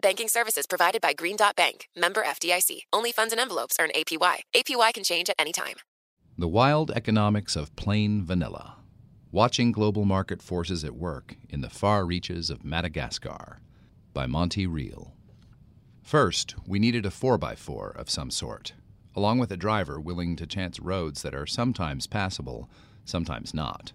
Banking services provided by Green Dot Bank, member FDIC. Only funds and envelopes earn APY. APY can change at any time. The Wild Economics of Plain Vanilla Watching Global Market Forces at Work in the Far Reaches of Madagascar by Monte Reel. First, we needed a 4x4 of some sort, along with a driver willing to chance roads that are sometimes passable, sometimes not.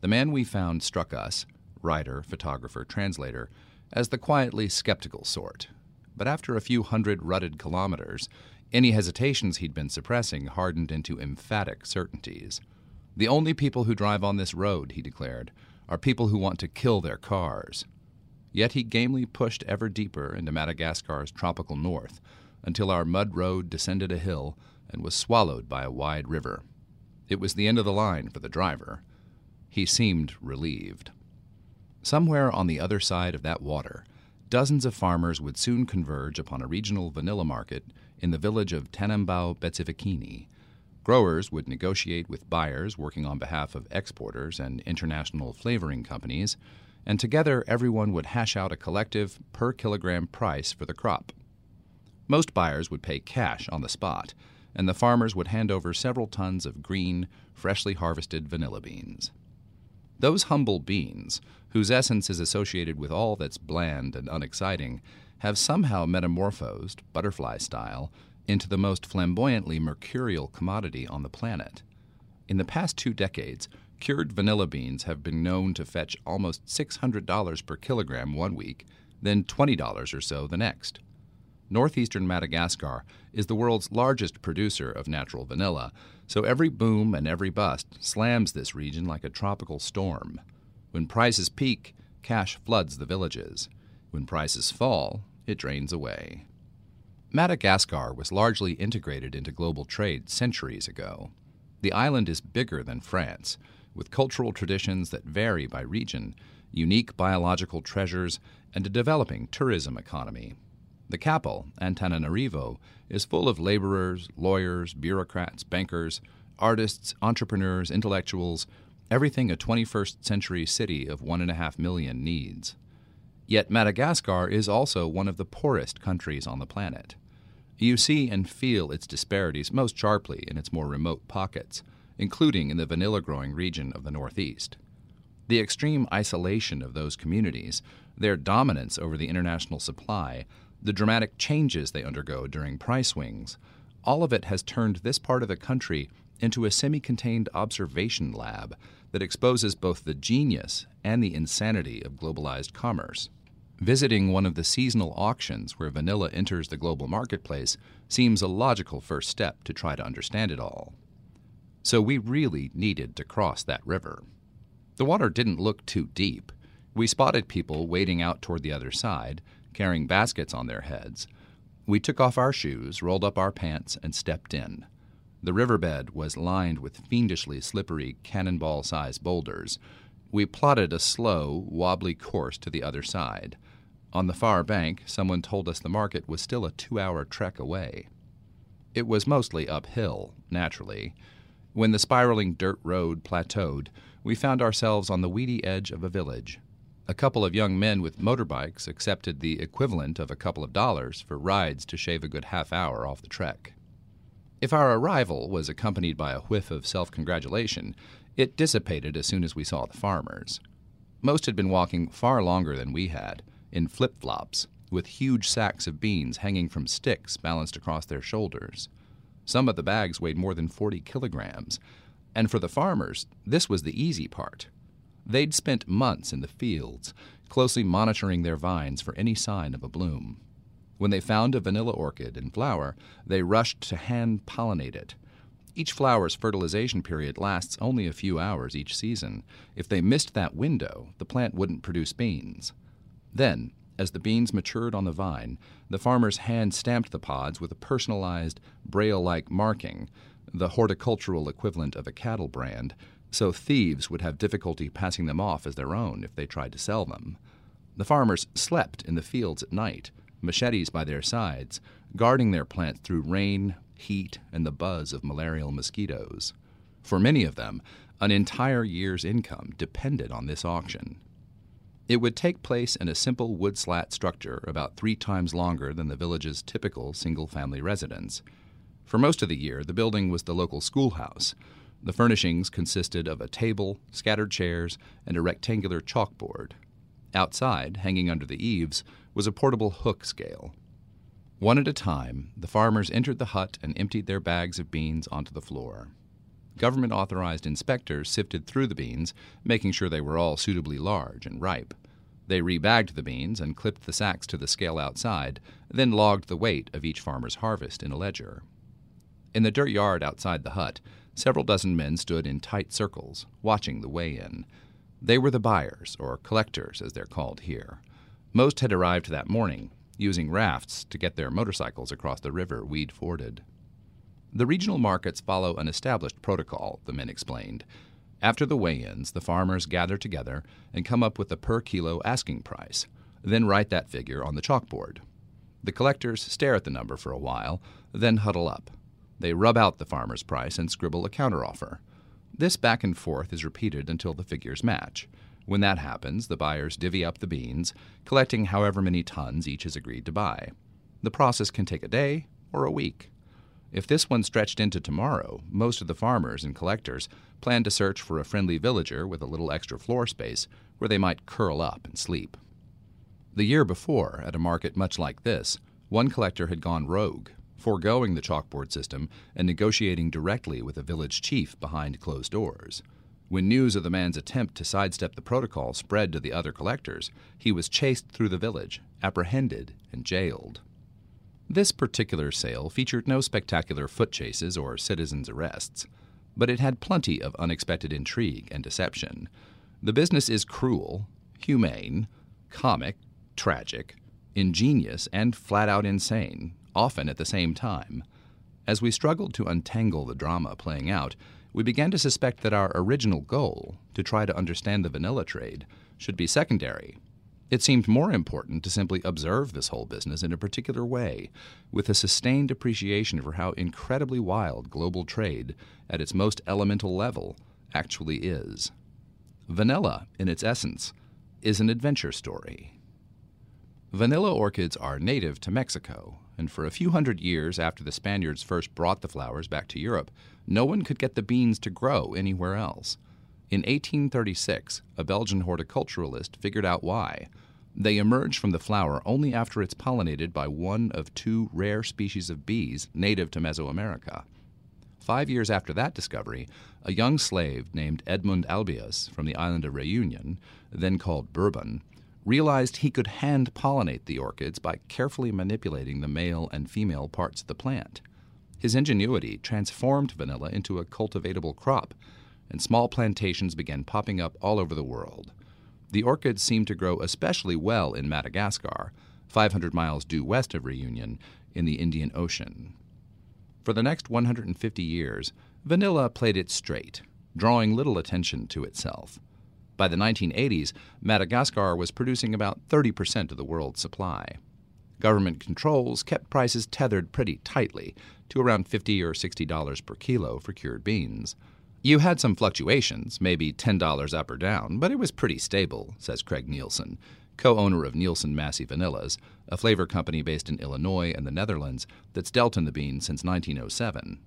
The man we found struck us, writer, photographer, translator, as the quietly skeptical sort. But after a few hundred rutted kilometers, any hesitations he'd been suppressing hardened into emphatic certainties. The only people who drive on this road, he declared, are people who want to kill their cars. Yet he gamely pushed ever deeper into Madagascar's tropical north until our mud road descended a hill and was swallowed by a wide river. It was the end of the line for the driver. He seemed relieved. Somewhere on the other side of that water, dozens of farmers would soon converge upon a regional vanilla market in the village of Tanambao Betsivikini. Growers would negotiate with buyers working on behalf of exporters and international flavoring companies, and together everyone would hash out a collective per kilogram price for the crop. Most buyers would pay cash on the spot, and the farmers would hand over several tons of green, freshly harvested vanilla beans. Those humble beans, whose essence is associated with all that's bland and unexciting, have somehow metamorphosed, butterfly style, into the most flamboyantly mercurial commodity on the planet. In the past two decades, cured vanilla beans have been known to fetch almost $600 per kilogram one week, then $20 or so the next. Northeastern Madagascar is the world's largest producer of natural vanilla, so every boom and every bust slams this region like a tropical storm. When prices peak, cash floods the villages. When prices fall, it drains away. Madagascar was largely integrated into global trade centuries ago. The island is bigger than France, with cultural traditions that vary by region, unique biological treasures, and a developing tourism economy. The capital, Antananarivo, is full of laborers, lawyers, bureaucrats, bankers, artists, entrepreneurs, intellectuals, everything a 21st century city of one and a half million needs. Yet Madagascar is also one of the poorest countries on the planet. You see and feel its disparities most sharply in its more remote pockets, including in the vanilla growing region of the Northeast. The extreme isolation of those communities, their dominance over the international supply, the dramatic changes they undergo during price swings, all of it has turned this part of the country into a semi contained observation lab that exposes both the genius and the insanity of globalized commerce. Visiting one of the seasonal auctions where vanilla enters the global marketplace seems a logical first step to try to understand it all. So we really needed to cross that river. The water didn't look too deep. We spotted people wading out toward the other side, carrying baskets on their heads. We took off our shoes, rolled up our pants, and stepped in. The riverbed was lined with fiendishly slippery cannonball sized boulders. We plotted a slow, wobbly course to the other side. On the far bank, someone told us the market was still a two hour trek away. It was mostly uphill, naturally. When the spiraling dirt road plateaued, we found ourselves on the weedy edge of a village. A couple of young men with motorbikes accepted the equivalent of a couple of dollars for rides to shave a good half hour off the trek. If our arrival was accompanied by a whiff of self congratulation, it dissipated as soon as we saw the farmers. Most had been walking far longer than we had in flip flops, with huge sacks of beans hanging from sticks balanced across their shoulders. Some of the bags weighed more than 40 kilograms. And for the farmers, this was the easy part. They'd spent months in the fields, closely monitoring their vines for any sign of a bloom. When they found a vanilla orchid in flower, they rushed to hand pollinate it. Each flower's fertilization period lasts only a few hours each season. If they missed that window, the plant wouldn't produce beans. Then, as the beans matured on the vine, the farmers hand stamped the pods with a personalized, braille like marking, the horticultural equivalent of a cattle brand, so thieves would have difficulty passing them off as their own if they tried to sell them. The farmers slept in the fields at night, machetes by their sides, guarding their plants through rain, heat, and the buzz of malarial mosquitoes. For many of them, an entire year's income depended on this auction. It would take place in a simple wood slat structure about three times longer than the village's typical single family residence. For most of the year, the building was the local schoolhouse. The furnishings consisted of a table, scattered chairs, and a rectangular chalkboard. Outside, hanging under the eaves, was a portable hook scale. One at a time, the farmers entered the hut and emptied their bags of beans onto the floor. Government authorized inspectors sifted through the beans, making sure they were all suitably large and ripe. They rebagged the beans and clipped the sacks to the scale outside, then logged the weight of each farmer's harvest in a ledger. In the dirt yard outside the hut, several dozen men stood in tight circles, watching the weigh in. They were the buyers, or collectors as they're called here. Most had arrived that morning, using rafts to get their motorcycles across the river weed forded. The regional markets follow an established protocol, the men explained. After the weigh ins, the farmers gather together and come up with a per kilo asking price, then write that figure on the chalkboard. The collectors stare at the number for a while, then huddle up. They rub out the farmer's price and scribble a counteroffer. This back and forth is repeated until the figures match. When that happens, the buyers divvy up the beans, collecting however many tons each has agreed to buy. The process can take a day or a week. If this one stretched into tomorrow, most of the farmers and collectors plan to search for a friendly villager with a little extra floor space where they might curl up and sleep. The year before, at a market much like this, one collector had gone rogue, foregoing the chalkboard system and negotiating directly with a village chief behind closed doors. When news of the man's attempt to sidestep the protocol spread to the other collectors, he was chased through the village, apprehended, and jailed. This particular sale featured no spectacular foot chases or citizens' arrests, but it had plenty of unexpected intrigue and deception. The business is cruel, humane, comic, tragic, ingenious, and flat out insane, often at the same time. As we struggled to untangle the drama playing out, we began to suspect that our original goal, to try to understand the vanilla trade, should be secondary. It seemed more important to simply observe this whole business in a particular way, with a sustained appreciation for how incredibly wild global trade, at its most elemental level, actually is. Vanilla, in its essence, is an adventure story. Vanilla orchids are native to Mexico, and for a few hundred years after the Spaniards first brought the flowers back to Europe, no one could get the beans to grow anywhere else. In 1836, a Belgian horticulturalist figured out why. They emerge from the flower only after it's pollinated by one of two rare species of bees native to Mesoamerica. Five years after that discovery, a young slave named Edmond Albius from the island of Reunion, then called Bourbon, realized he could hand pollinate the orchids by carefully manipulating the male and female parts of the plant. His ingenuity transformed vanilla into a cultivatable crop, and small plantations began popping up all over the world. The orchids seemed to grow especially well in Madagascar, 500 miles due west of Reunion, in the Indian Ocean. For the next 150 years, vanilla played it straight, drawing little attention to itself. By the 1980s, Madagascar was producing about 30% of the world's supply. Government controls kept prices tethered pretty tightly to around 50 or $60 per kilo for cured beans. You had some fluctuations, maybe $10 up or down, but it was pretty stable, says Craig Nielsen, co owner of Nielsen Massey Vanillas, a flavor company based in Illinois and the Netherlands that's dealt in the bean since 1907.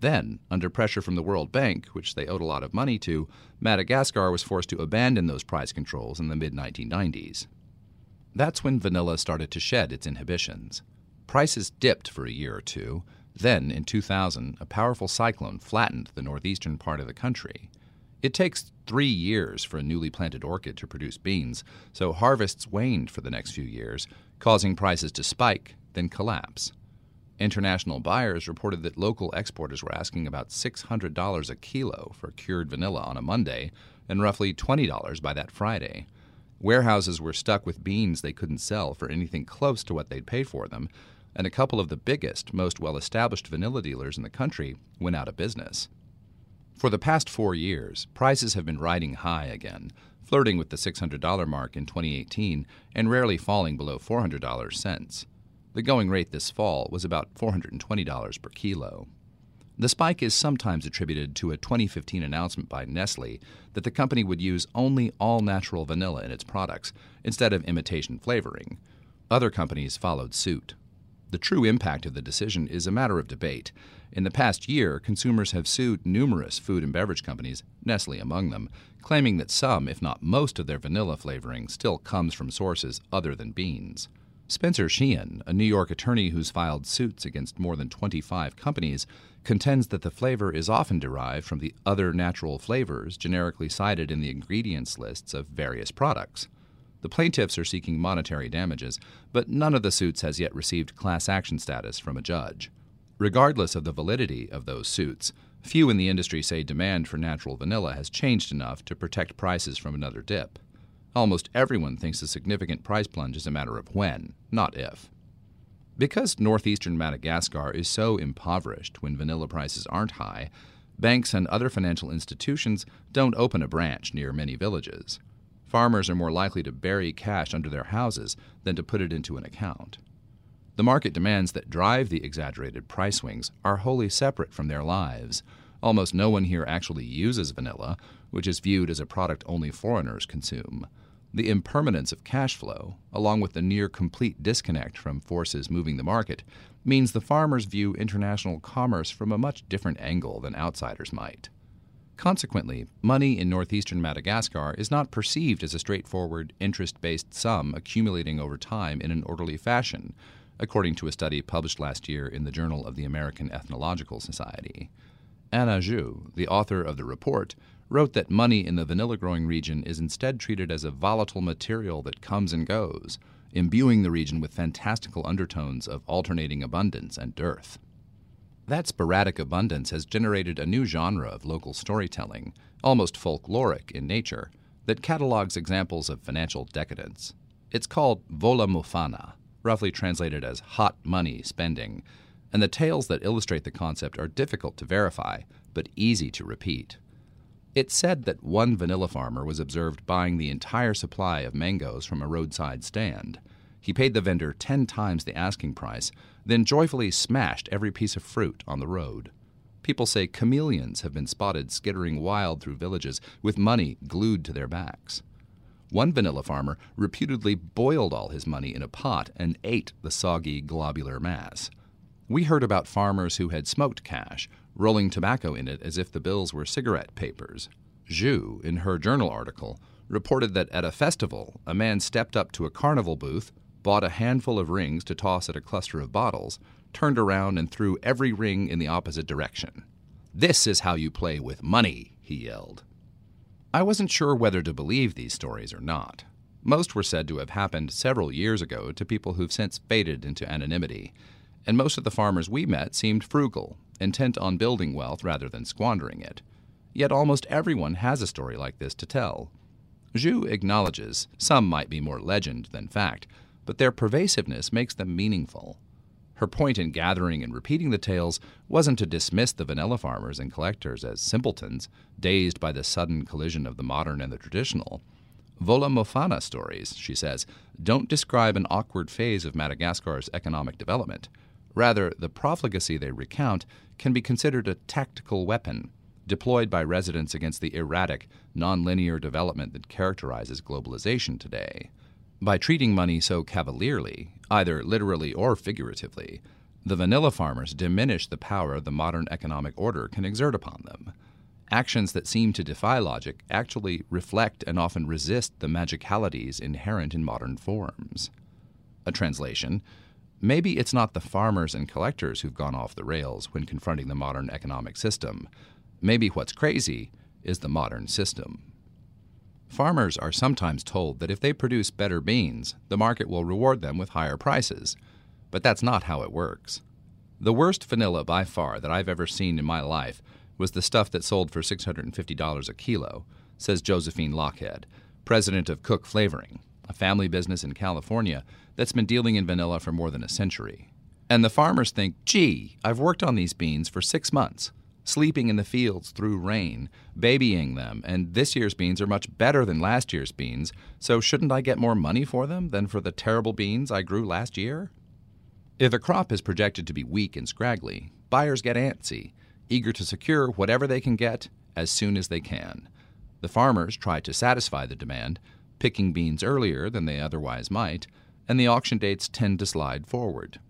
Then, under pressure from the World Bank, which they owed a lot of money to, Madagascar was forced to abandon those price controls in the mid 1990s. That's when vanilla started to shed its inhibitions. Prices dipped for a year or two, Then, in 2000, a powerful cyclone flattened the northeastern part of the country. It takes three years for a newly planted orchid to produce beans, so harvests waned for the next few years, causing prices to spike, then collapse. International buyers reported that local exporters were asking about $600 a kilo for cured vanilla on a Monday and roughly $20 by that Friday. Warehouses were stuck with beans they couldn't sell for anything close to what they'd paid for them, and a couple of the biggest, most well established vanilla dealers in the country went out of business. For the past four years, prices have been riding high again, flirting with the $600 mark in 2018 and rarely falling below $400 since. The going rate this fall was about $420 per kilo. The spike is sometimes attributed to a 2015 announcement by Nestle that the company would use only all natural vanilla in its products instead of imitation flavoring. Other companies followed suit. The true impact of the decision is a matter of debate. In the past year, consumers have sued numerous food and beverage companies, Nestle among them, claiming that some, if not most, of their vanilla flavoring still comes from sources other than beans. Spencer Sheehan, a New York attorney who's filed suits against more than 25 companies, contends that the flavor is often derived from the other natural flavors generically cited in the ingredients lists of various products. The plaintiffs are seeking monetary damages, but none of the suits has yet received class action status from a judge. Regardless of the validity of those suits, few in the industry say demand for natural vanilla has changed enough to protect prices from another dip. Almost everyone thinks a significant price plunge is a matter of when, not if. Because northeastern Madagascar is so impoverished when vanilla prices aren't high, banks and other financial institutions don't open a branch near many villages. Farmers are more likely to bury cash under their houses than to put it into an account. The market demands that drive the exaggerated price swings are wholly separate from their lives. Almost no one here actually uses vanilla, which is viewed as a product only foreigners consume. The impermanence of cash flow, along with the near complete disconnect from forces moving the market, means the farmers view international commerce from a much different angle than outsiders might. Consequently, money in northeastern Madagascar is not perceived as a straightforward, interest based sum accumulating over time in an orderly fashion, according to a study published last year in the Journal of the American Ethnological Society. Anna Zhu, the author of the report, wrote that money in the vanilla growing region is instead treated as a volatile material that comes and goes, imbuing the region with fantastical undertones of alternating abundance and dearth. That sporadic abundance has generated a new genre of local storytelling, almost folkloric in nature, that catalogs examples of financial decadence. It's called vola mafana, roughly translated as hot money spending, and the tales that illustrate the concept are difficult to verify, but easy to repeat. It's said that one vanilla farmer was observed buying the entire supply of mangoes from a roadside stand. He paid the vendor ten times the asking price, then joyfully smashed every piece of fruit on the road. People say chameleons have been spotted skittering wild through villages with money glued to their backs. One vanilla farmer reputedly boiled all his money in a pot and ate the soggy, globular mass. We heard about farmers who had smoked cash, rolling tobacco in it as if the bills were cigarette papers. Zhu, in her journal article, reported that at a festival, a man stepped up to a carnival booth, bought a handful of rings to toss at a cluster of bottles, turned around and threw every ring in the opposite direction. This is how you play with money, he yelled. I wasn't sure whether to believe these stories or not. Most were said to have happened several years ago to people who've since faded into anonymity, and most of the farmers we met seemed frugal intent on building wealth rather than squandering it. Yet almost everyone has a story like this to tell. Zhu acknowledges some might be more legend than fact, but their pervasiveness makes them meaningful. Her point in gathering and repeating the tales wasn't to dismiss the vanilla farmers and collectors as simpletons, dazed by the sudden collision of the modern and the traditional. Vola Mafana stories, she says, don't describe an awkward phase of Madagascar's economic development. Rather, the profligacy they recount can be considered a tactical weapon deployed by residents against the erratic, nonlinear development that characterizes globalization today. By treating money so cavalierly, either literally or figuratively, the vanilla farmers diminish the power the modern economic order can exert upon them. Actions that seem to defy logic actually reflect and often resist the magicalities inherent in modern forms. A translation Maybe it's not the farmers and collectors who've gone off the rails when confronting the modern economic system. Maybe what's crazy is the modern system. Farmers are sometimes told that if they produce better beans, the market will reward them with higher prices. But that's not how it works. The worst vanilla by far that I've ever seen in my life was the stuff that sold for $650 a kilo, says Josephine Lochhead, president of Cook Flavoring, a family business in California that's been dealing in vanilla for more than a century. And the farmers think, gee, I've worked on these beans for six months, sleeping in the fields through rain, babying them, and this year's beans are much better than last year's beans, so shouldn't I get more money for them than for the terrible beans I grew last year? If a crop is projected to be weak and scraggly, buyers get antsy, eager to secure whatever they can get as soon as they can. The farmers try to satisfy the demand, picking beans earlier than they otherwise might, and the auction dates tend to slide forward.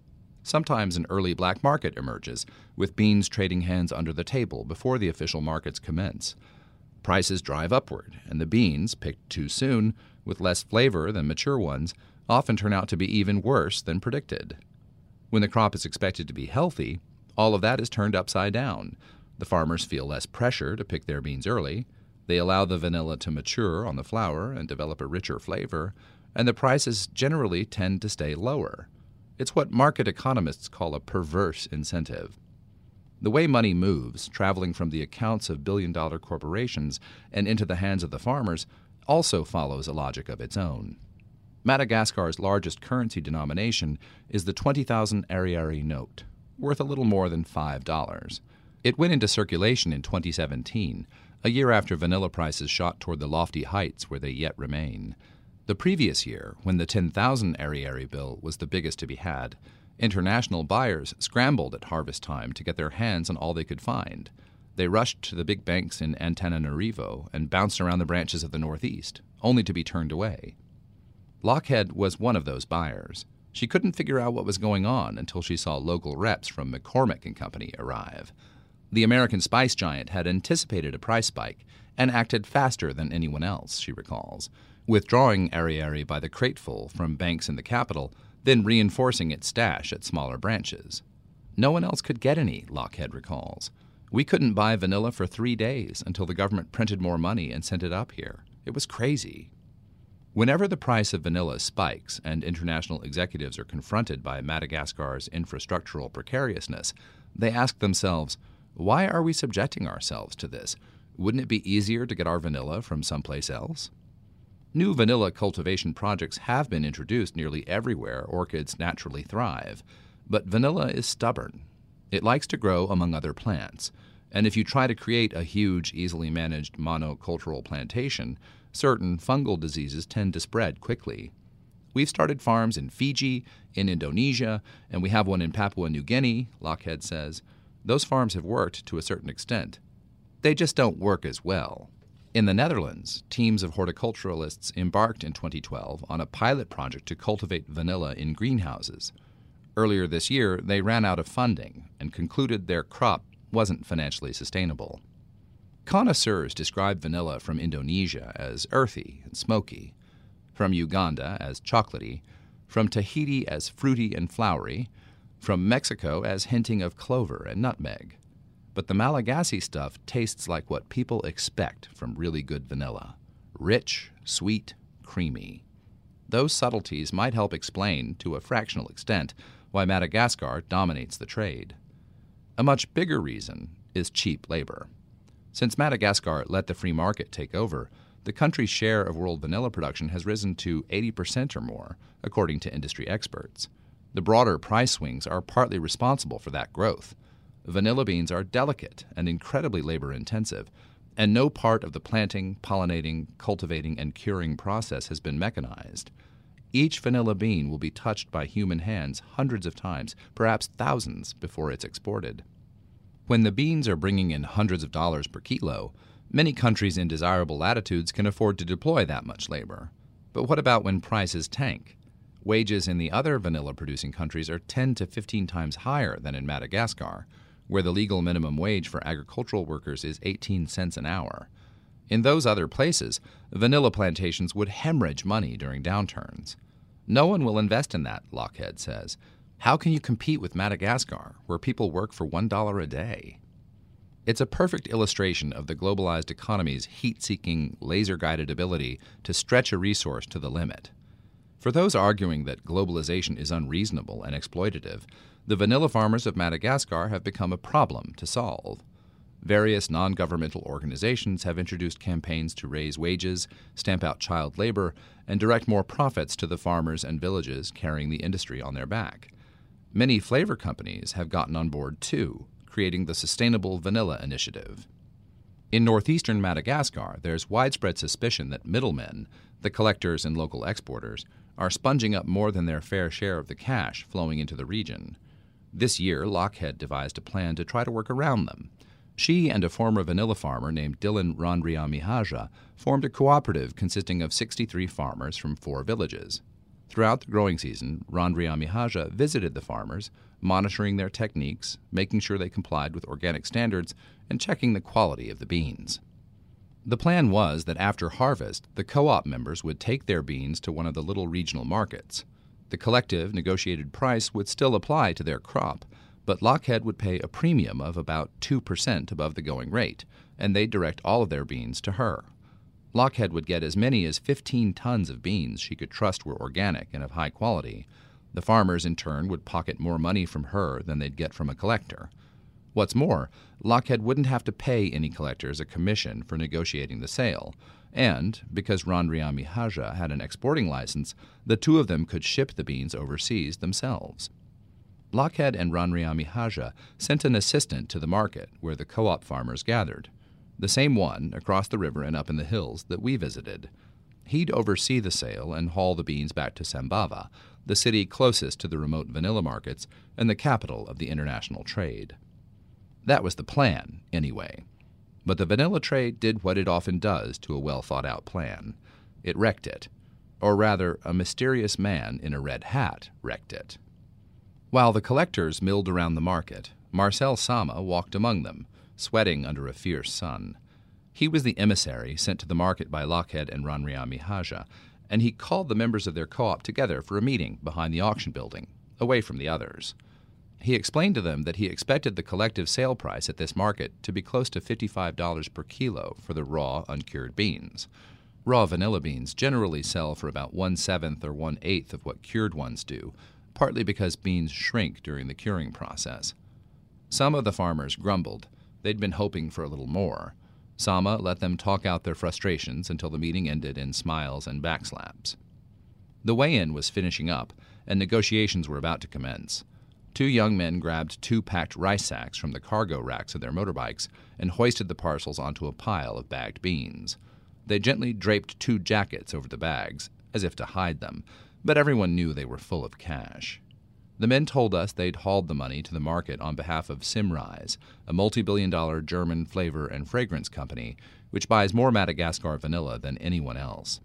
Sometimes an early black market emerges, with beans trading hands under the table before the official markets commence. Prices drive upward, and the beans, picked too soon, with less flavor than mature ones, often turn out to be even worse than predicted. When the crop is expected to be healthy, all of that is turned upside down. The farmers feel less pressure to pick their beans early. They allow the vanilla to mature on the flower and develop a richer flavor, and the prices generally tend to stay lower. It's what market economists call a perverse incentive. The way money moves, traveling from the accounts of billion dollar corporations and into the hands of the farmers, also follows a logic of its own. Madagascar's largest currency denomination is the 20,000 Ariary note, worth a little more than $5. It went into circulation in 2017, a year after vanilla prices shot toward the lofty heights where they yet remain. The previous year, when the 10,000 Ariary bill was the biggest to be had, international buyers scrambled at harvest time to get their hands on all they could find. They rushed to the big banks in Antananarivo and bounced around the branches of the Northeast, only to be turned away. Lochhead was one of those buyers. She couldn't figure out what was going on until she saw local reps from McCormick and Company arrive. The American spice giant had anticipated a price spike and acted faster than anyone else, she recalls withdrawing Ariary by the crateful from banks in the capital, then reinforcing its stash at smaller branches. No one else could get any, Lochhead recalls. We couldn't buy vanilla for three days until the government printed more money and sent it up here. It was crazy. Whenever the price of vanilla spikes and international executives are confronted by Madagascar's infrastructural precariousness, they ask themselves, why are we subjecting ourselves to this? Wouldn't it be easier to get our vanilla from someplace else? New vanilla cultivation projects have been introduced nearly everywhere orchids naturally thrive, but vanilla is stubborn. It likes to grow among other plants, and if you try to create a huge, easily managed monocultural plantation, certain fungal diseases tend to spread quickly. We've started farms in Fiji, in Indonesia, and we have one in Papua New Guinea, Lochhead says. Those farms have worked to a certain extent. They just don't work as well. In the Netherlands, teams of horticulturalists embarked in 2012 on a pilot project to cultivate vanilla in greenhouses. Earlier this year, they ran out of funding and concluded their crop wasn't financially sustainable. Connoisseurs describe vanilla from Indonesia as earthy and smoky, from Uganda as chocolatey, from Tahiti as fruity and flowery, from Mexico as hinting of clover and nutmeg but the Malagasy stuff tastes like what people expect from really good vanilla rich, sweet, creamy. Those subtleties might help explain, to a fractional extent, why Madagascar dominates the trade. A much bigger reason is cheap labor. Since Madagascar let the free market take over, the country's share of world vanilla production has risen to 80% or more, according to industry experts. The broader price swings are partly responsible for that growth. Vanilla beans are delicate and incredibly labor intensive, and no part of the planting, pollinating, cultivating, and curing process has been mechanized. Each vanilla bean will be touched by human hands hundreds of times, perhaps thousands, before it's exported. When the beans are bringing in hundreds of dollars per kilo, many countries in desirable latitudes can afford to deploy that much labor. But what about when prices tank? Wages in the other vanilla producing countries are 10 to 15 times higher than in Madagascar, where the legal minimum wage for agricultural workers is 18 cents an hour. In those other places, vanilla plantations would hemorrhage money during downturns. No one will invest in that, Lochhead says. How can you compete with Madagascar, where people work for $1 a day? It's a perfect illustration of the globalized economy's heat seeking, laser guided ability to stretch a resource to the limit. For those arguing that globalization is unreasonable and exploitative, the vanilla farmers of Madagascar have become a problem to solve. Various non governmental organizations have introduced campaigns to raise wages, stamp out child labor, and direct more profits to the farmers and villages carrying the industry on their back. Many flavor companies have gotten on board too, creating the Sustainable Vanilla Initiative. In northeastern Madagascar, there's widespread suspicion that middlemen, the collectors and local exporters, are sponging up more than their fair share of the cash flowing into the region. This year, Lochhead devised a plan to try to work around them. She and a former vanilla farmer named Dylan Randriamihaja formed a cooperative consisting of 63 farmers from four villages. Throughout the growing season, Randriamihaja visited the farmers, monitoring their techniques, making sure they complied with organic standards, and checking the quality of the beans. The plan was that after harvest, the co op members would take their beans to one of the little regional markets. The collective negotiated price would still apply to their crop, but Lochhead would pay a premium of about 2% above the going rate, and they'd direct all of their beans to her. Lochhead would get as many as 15 tons of beans she could trust were organic and of high quality. The farmers, in turn, would pocket more money from her than they'd get from a collector. What's more, Lochhead wouldn't have to pay any collectors a commission for negotiating the sale, and, because Randriamihaja had an exporting license, the two of them could ship the beans overseas themselves. Lochhead and Randriamihaja sent an assistant to the market where the co op farmers gathered the same one across the river and up in the hills that we visited. He'd oversee the sale and haul the beans back to Sambava, the city closest to the remote vanilla markets and the capital of the international trade. That was the plan, anyway. But the vanilla trade did what it often does to a well thought out plan it wrecked it. Or rather, a mysterious man in a red hat wrecked it. While the collectors milled around the market, Marcel Sama walked among them, sweating under a fierce sun. He was the emissary sent to the market by Lochhead and Randriamihaja, and he called the members of their co op together for a meeting behind the auction building, away from the others. He explained to them that he expected the collective sale price at this market to be close to $55 per kilo for the raw, uncured beans. Raw vanilla beans generally sell for about one seventh or one eighth of what cured ones do, partly because beans shrink during the curing process. Some of the farmers grumbled They'd been hoping for a little more. Sama let them talk out their frustrations until the meeting ended in smiles and backslaps. The weigh in was finishing up, and negotiations were about to commence. Two young men grabbed two packed rice sacks from the cargo racks of their motorbikes and hoisted the parcels onto a pile of bagged beans. They gently draped two jackets over the bags, as if to hide them, but everyone knew they were full of cash. The men told us they'd hauled the money to the market on behalf of Symrise, a multi billion dollar German flavor and fragrance company which buys more Madagascar vanilla than anyone else.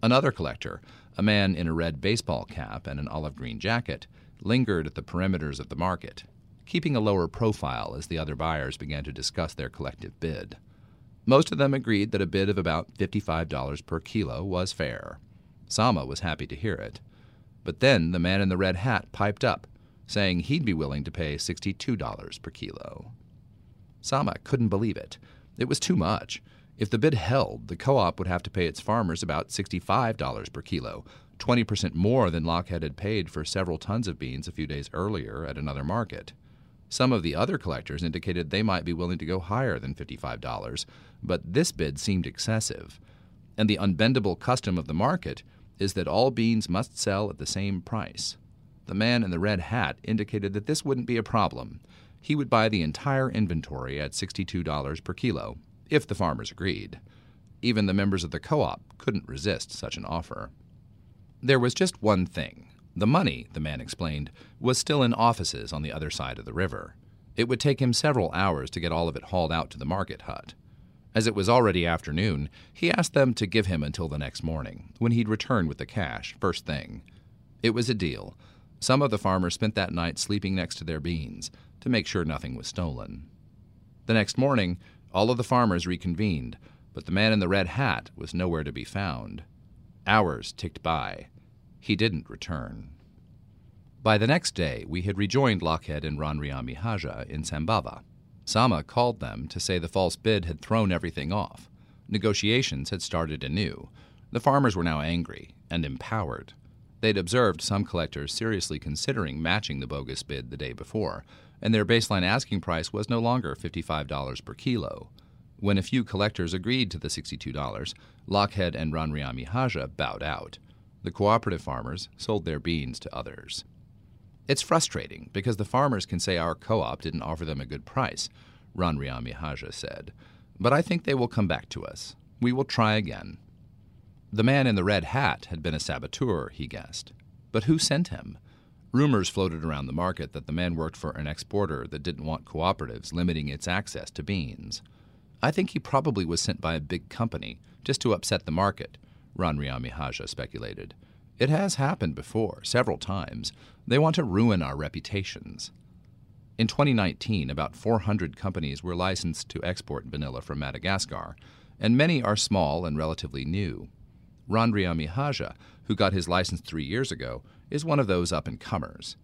Another collector, a man in a red baseball cap and an olive green jacket, lingered at the perimeters of the market, keeping a lower profile as the other buyers began to discuss their collective bid. Most of them agreed that a bid of about $55 per kilo was fair. Sama was happy to hear it. But then the man in the red hat piped up, saying he'd be willing to pay $62 per kilo. Sama couldn't believe it. It was too much. If the bid held, the co op would have to pay its farmers about $65 per kilo, 20% more than Lochhead had paid for several tons of beans a few days earlier at another market. Some of the other collectors indicated they might be willing to go higher than $55, but this bid seemed excessive. And the unbendable custom of the market is that all beans must sell at the same price. The man in the red hat indicated that this wouldn't be a problem. He would buy the entire inventory at $62 per kilo, if the farmers agreed. Even the members of the co op couldn't resist such an offer. There was just one thing. The money, the man explained, was still in offices on the other side of the river. It would take him several hours to get all of it hauled out to the market hut. As it was already afternoon, he asked them to give him until the next morning, when he'd return with the cash, first thing. It was a deal. Some of the farmers spent that night sleeping next to their beans to make sure nothing was stolen. The next morning, all of the farmers reconvened, but the man in the red hat was nowhere to be found. Hours ticked by. He didn't return. By the next day, we had rejoined Lochhead and Randriamihaja in Sambava. Sama called them to say the false bid had thrown everything off. Negotiations had started anew. The farmers were now angry and empowered. They'd observed some collectors seriously considering matching the bogus bid the day before, and their baseline asking price was no longer $55 per kilo. When a few collectors agreed to the $62, Lochhead and Randriamihaja bowed out. The cooperative farmers sold their beans to others. It's frustrating because the farmers can say our co op didn't offer them a good price, Randriamihaja said. But I think they will come back to us. We will try again. The man in the red hat had been a saboteur, he guessed. But who sent him? Rumors floated around the market that the man worked for an exporter that didn't want cooperatives limiting its access to beans. I think he probably was sent by a big company just to upset the market, Haja speculated. It has happened before, several times. They want to ruin our reputations. In 2019, about 400 companies were licensed to export vanilla from Madagascar, and many are small and relatively new. Haja, who got his license three years ago, is one of those up and comers.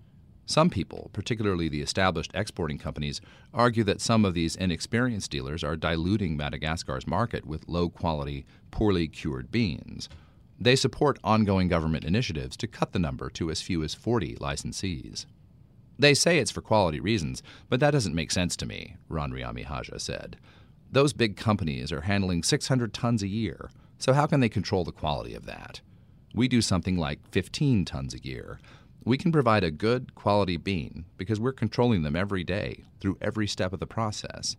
Some people, particularly the established exporting companies, argue that some of these inexperienced dealers are diluting Madagascar's market with low quality, poorly cured beans. They support ongoing government initiatives to cut the number to as few as 40 licensees. They say it's for quality reasons, but that doesn't make sense to me, Randriamihaja said. Those big companies are handling 600 tons a year, so how can they control the quality of that? We do something like 15 tons a year. We can provide a good quality bean because we're controlling them every day through every step of the process.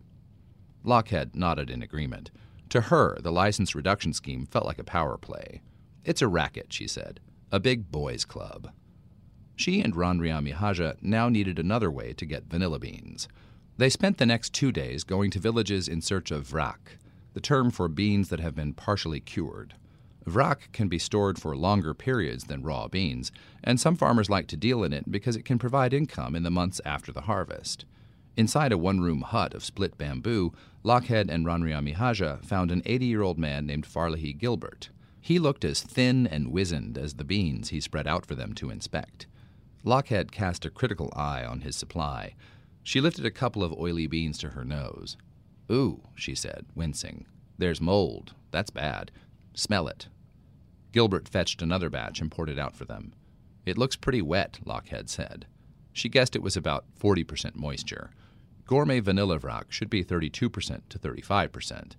Lochhead nodded in agreement. To her, the license reduction scheme felt like a power play. It's a racket, she said, a big boys' club. She and Randriamihaja now needed another way to get vanilla beans. They spent the next two days going to villages in search of vrac, the term for beans that have been partially cured. Vrac can be stored for longer periods than raw beans, and some farmers like to deal in it because it can provide income in the months after the harvest. Inside a one room hut of split bamboo, Lochhead and Randriamihaja found an 80 year old man named Farlahy Gilbert. He looked as thin and wizened as the beans he spread out for them to inspect. Lochhead cast a critical eye on his supply. She lifted a couple of oily beans to her nose. Ooh, she said, wincing. There's mold. That's bad. Smell it. Gilbert fetched another batch and poured it out for them. It looks pretty wet, Lochhead said. She guessed it was about 40% moisture. Gourmet vanilla vrac should be 32% to 35%.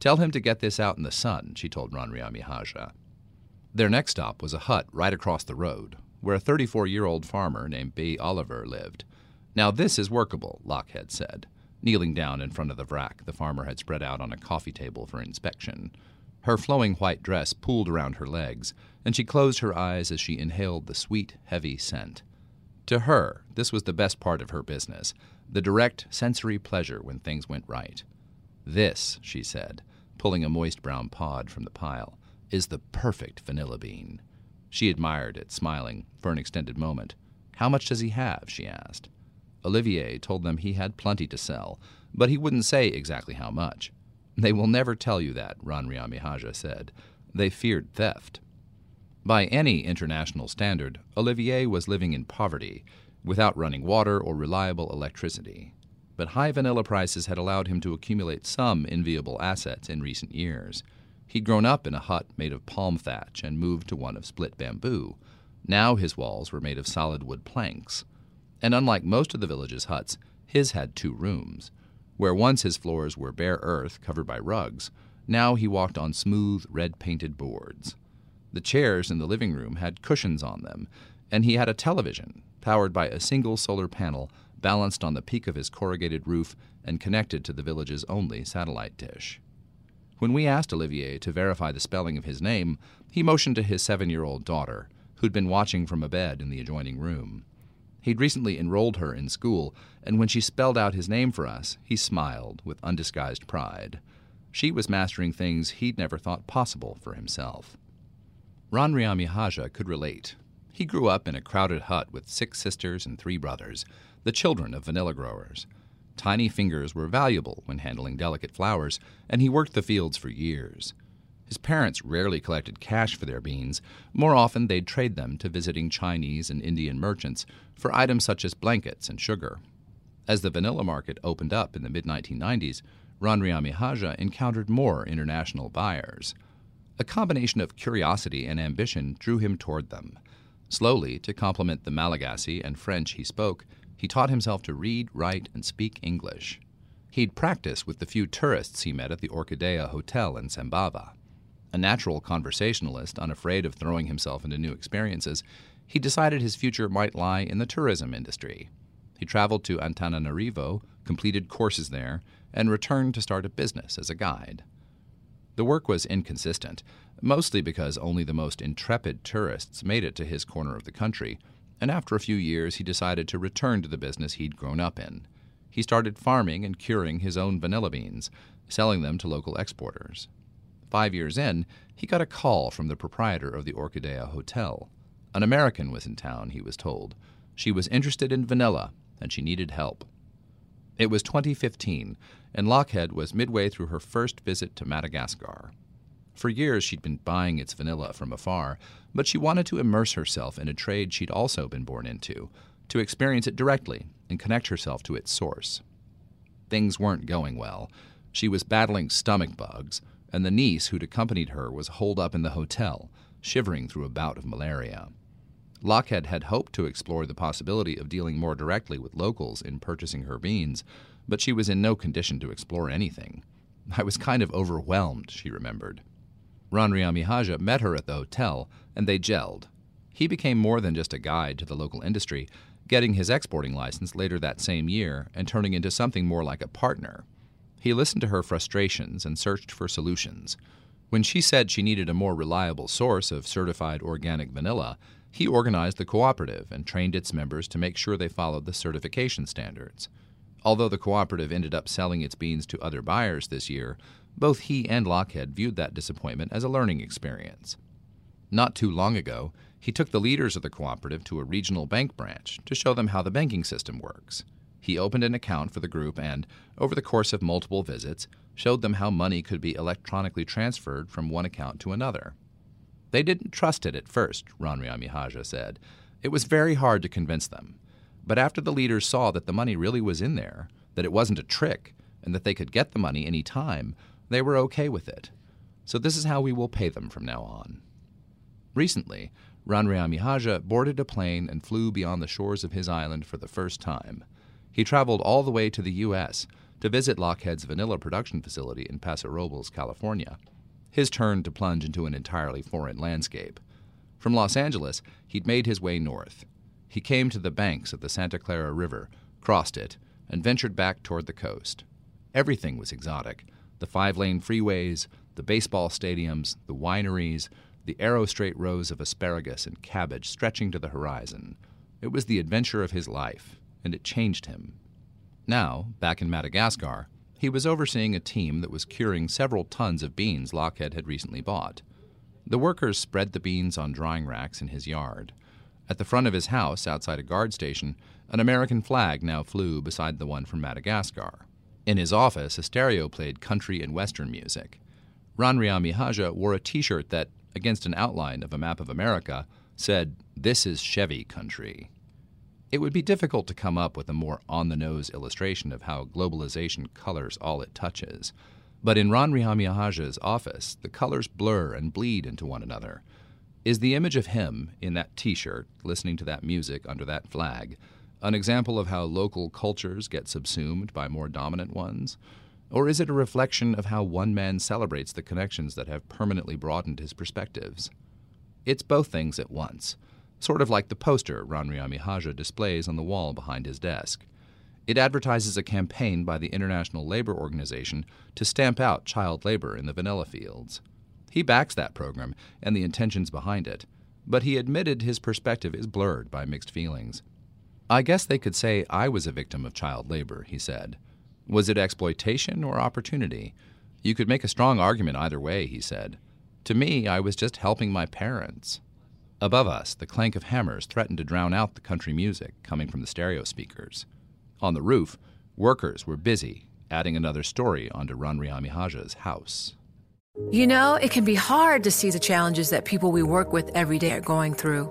Tell him to get this out in the sun, she told Randriamihaja. Their next stop was a hut right across the road, where a 34 year old farmer named B. Olivier lived. Now, this is workable, Lochhead said. Kneeling down in front of the vrac the farmer had spread out on a coffee table for inspection. Her flowing white dress pooled around her legs, and she closed her eyes as she inhaled the sweet, heavy scent. To her, this was the best part of her business the direct sensory pleasure when things went right. This, she said, pulling a moist brown pod from the pile, is the perfect vanilla bean. She admired it, smiling, for an extended moment. How much does he have? she asked. Olivier told them he had plenty to sell, but he wouldn't say exactly how much. They will never tell you that, Randriamihaja said. They feared theft. By any international standard, Olivier was living in poverty, without running water or reliable electricity. But high vanilla prices had allowed him to accumulate some enviable assets in recent years. He'd grown up in a hut made of palm thatch and moved to one of split bamboo. Now his walls were made of solid wood planks. And unlike most of the village's huts, his had two rooms. Where once his floors were bare earth covered by rugs, now he walked on smooth, red painted boards. The chairs in the living room had cushions on them, and he had a television powered by a single solar panel balanced on the peak of his corrugated roof and connected to the village's only satellite dish. When we asked Olivier to verify the spelling of his name, he motioned to his seven year old daughter, who'd been watching from a bed in the adjoining room. He'd recently enrolled her in school, and when she spelled out his name for us, he smiled with undisguised pride. She was mastering things he'd never thought possible for himself. Randriamihaja could relate. He grew up in a crowded hut with six sisters and three brothers, the children of vanilla growers. Tiny fingers were valuable when handling delicate flowers, and he worked the fields for years. His parents rarely collected cash for their beans. More often, they'd trade them to visiting Chinese and Indian merchants for items such as blankets and sugar. As the vanilla market opened up in the mid 1990s, Randriamihaja encountered more international buyers. A combination of curiosity and ambition drew him toward them. Slowly, to complement the Malagasy and French he spoke, he taught himself to read, write, and speak English. He'd practice with the few tourists he met at the Orchidea Hotel in Sambava. A natural conversationalist, unafraid of throwing himself into new experiences, he decided his future might lie in the tourism industry. He traveled to Antananarivo, completed courses there, and returned to start a business as a guide. The work was inconsistent, mostly because only the most intrepid tourists made it to his corner of the country, and after a few years he decided to return to the business he'd grown up in. He started farming and curing his own vanilla beans, selling them to local exporters. Five years in, he got a call from the proprietor of the Orchidea Hotel. An American was in town, he was told. She was interested in vanilla, and she needed help. It was 2015, and Lochhead was midway through her first visit to Madagascar. For years she'd been buying its vanilla from afar, but she wanted to immerse herself in a trade she'd also been born into, to experience it directly and connect herself to its source. Things weren't going well. She was battling stomach bugs, and the niece who'd accompanied her was holed up in the hotel, shivering through a bout of malaria. Lochhead had hoped to explore the possibility of dealing more directly with locals in purchasing her beans, but she was in no condition to explore anything. I was kind of overwhelmed, she remembered. Randriamihaja met her at the hotel, and they gelled. He became more than just a guide to the local industry, getting his exporting license later that same year and turning into something more like a partner. He listened to her frustrations and searched for solutions. When she said she needed a more reliable source of certified organic vanilla, he organized the cooperative and trained its members to make sure they followed the certification standards. Although the cooperative ended up selling its beans to other buyers this year, both he and Lochhead viewed that disappointment as a learning experience. Not too long ago, he took the leaders of the cooperative to a regional bank branch to show them how the banking system works. He opened an account for the group and, over the course of multiple visits, showed them how money could be electronically transferred from one account to another. They didn't trust it at first, Randriamihaja said. It was very hard to convince them. But after the leaders saw that the money really was in there, that it wasn't a trick, and that they could get the money any time, they were okay with it. So this is how we will pay them from now on. Recently, Randriamihaja boarded a plane and flew beyond the shores of his island for the first time. He traveled all the way to the U.S. to visit Lochhead's vanilla production facility in Paso Robles, California. His turn to plunge into an entirely foreign landscape. From Los Angeles, he'd made his way north. He came to the banks of the Santa Clara River, crossed it, and ventured back toward the coast. Everything was exotic the five lane freeways, the baseball stadiums, the wineries, the arrow straight rows of asparagus and cabbage stretching to the horizon. It was the adventure of his life, and it changed him. Now, back in Madagascar, he was overseeing a team that was curing several tons of beans Lochhead had recently bought. The workers spread the beans on drying racks in his yard. At the front of his house, outside a guard station, an American flag now flew beside the one from Madagascar. In his office, a stereo played country and western music. Randriamihaja wore a t shirt that, against an outline of a map of America, said, This is Chevy country. It would be difficult to come up with a more on the nose illustration of how globalization colors all it touches. But in Ron Randriamihaja's office, the colors blur and bleed into one another. Is the image of him in that t shirt, listening to that music under that flag, an example of how local cultures get subsumed by more dominant ones? Or is it a reflection of how one man celebrates the connections that have permanently broadened his perspectives? It's both things at once, sort of like the poster Randriamihaja displays on the wall behind his desk. It advertises a campaign by the International Labor Organization to stamp out child labor in the vanilla fields. He backs that program and the intentions behind it, but he admitted his perspective is blurred by mixed feelings. I guess they could say I was a victim of child labor, he said. Was it exploitation or opportunity? You could make a strong argument either way, he said. To me, I was just helping my parents. Above us, the clank of hammers threatened to drown out the country music coming from the stereo speakers. On the roof, workers were busy adding another story onto Randriamihaja's house. You know, it can be hard to see the challenges that people we work with every day are going through.